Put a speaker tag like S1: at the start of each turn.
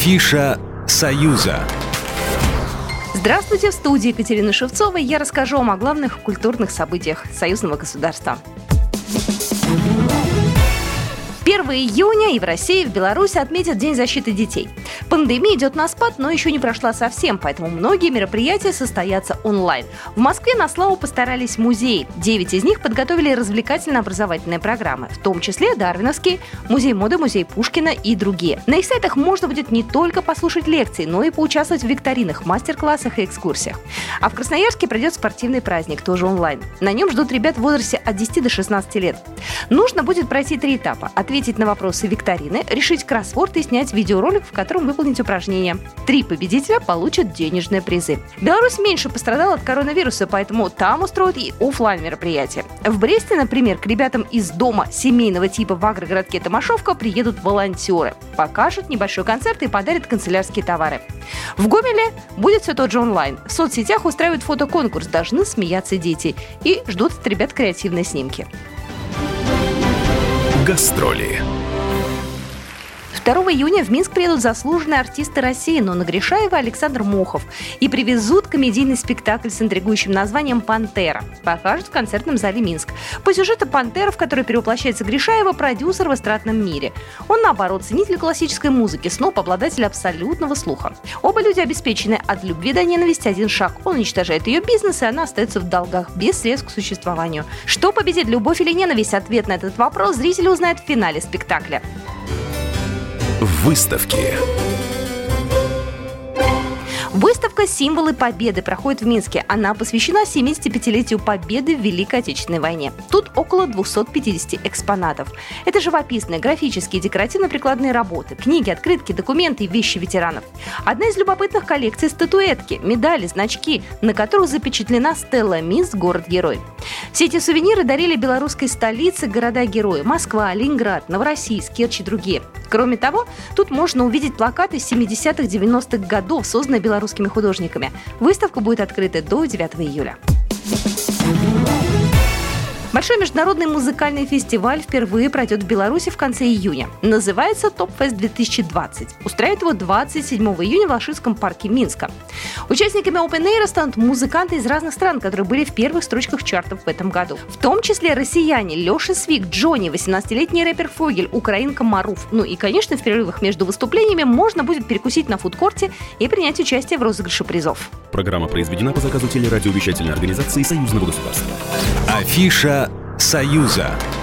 S1: Афиша «Союза».
S2: Здравствуйте, в студии Екатерины Шевцовой я расскажу вам о главных культурных событиях союзного государства. 1 июня и в России, и в Беларуси отметят День защиты детей. Пандемия идет на спад, но еще не прошла совсем, поэтому многие мероприятия состоятся онлайн. В Москве на славу постарались музеи. Девять из них подготовили развлекательно-образовательные программы, в том числе Дарвиновский, Музей моды, Музей Пушкина и другие. На их сайтах можно будет не только послушать лекции, но и поучаствовать в викторинах, мастер-классах и экскурсиях. А в Красноярске пройдет спортивный праздник, тоже онлайн. На нем ждут ребят в возрасте от 10 до 16 лет. Нужно будет пройти три этапа. Ответить на вопросы викторины, решить кроссворд и снять видеоролик, в котором вы выполнить упражнения. Три победителя получат денежные призы. Беларусь меньше пострадала от коронавируса, поэтому там устроят и офлайн мероприятия. В Бресте, например, к ребятам из дома семейного типа в агрогородке Томашовка приедут волонтеры. Покажут небольшой концерт и подарят канцелярские товары. В Гомеле будет все тот же онлайн. В соцсетях устраивают фотоконкурс «Должны смеяться дети» и ждут от ребят креативные снимки.
S1: Гастроли.
S2: 2 июня в Минск приедут заслуженные артисты России Нона Гришаева и Александр Мохов и привезут комедийный спектакль с интригующим названием «Пантера». Покажут в концертном зале Минск. По сюжету «Пантера», в которой перевоплощается Гришаева, продюсер в эстрадном мире. Он, наоборот, ценитель классической музыки, снова обладатель абсолютного слуха. Оба люди обеспечены от любви до ненависти один шаг. Он уничтожает ее бизнес, и она остается в долгах, без средств к существованию. Что победит, любовь или ненависть? Ответ на этот вопрос зрители узнают в финале спектакля
S1: выставки.
S2: Выставка «Символы Победы» проходит в Минске. Она посвящена 75-летию Победы в Великой Отечественной войне. Тут около 250 экспонатов. Это живописные, графические, декоративно-прикладные работы, книги, открытки, документы и вещи ветеранов. Одна из любопытных коллекций – статуэтки, медали, значки, на которых запечатлена стелла «Мисс. Город-герой». Все эти сувениры дарили белорусской столице города-герои – Москва, Ленинград, Новороссийск, Керчь и другие. Кроме того, тут можно увидеть плакаты 70-х-90-х годов, созданные белорусскими художниками. Выставка будет открыта до 9 июля. Большой международный музыкальный фестиваль впервые пройдет в Беларуси в конце июня. Называется ТОП-фест 2020. Устраивает его 27 июня в Лашинском парке Минска. Участниками Open Air станут музыканты из разных стран, которые были в первых строчках чартов в этом году. В том числе россияне Леша Свик, Джонни, 18-летний рэпер Фогель, украинка Маруф. Ну и, конечно, в перерывах между выступлениями можно будет перекусить на фудкорте и принять участие в розыгрыше призов.
S1: Программа произведена по заказу телерадиовещательной организации Союзного государства. Афиша «Союза».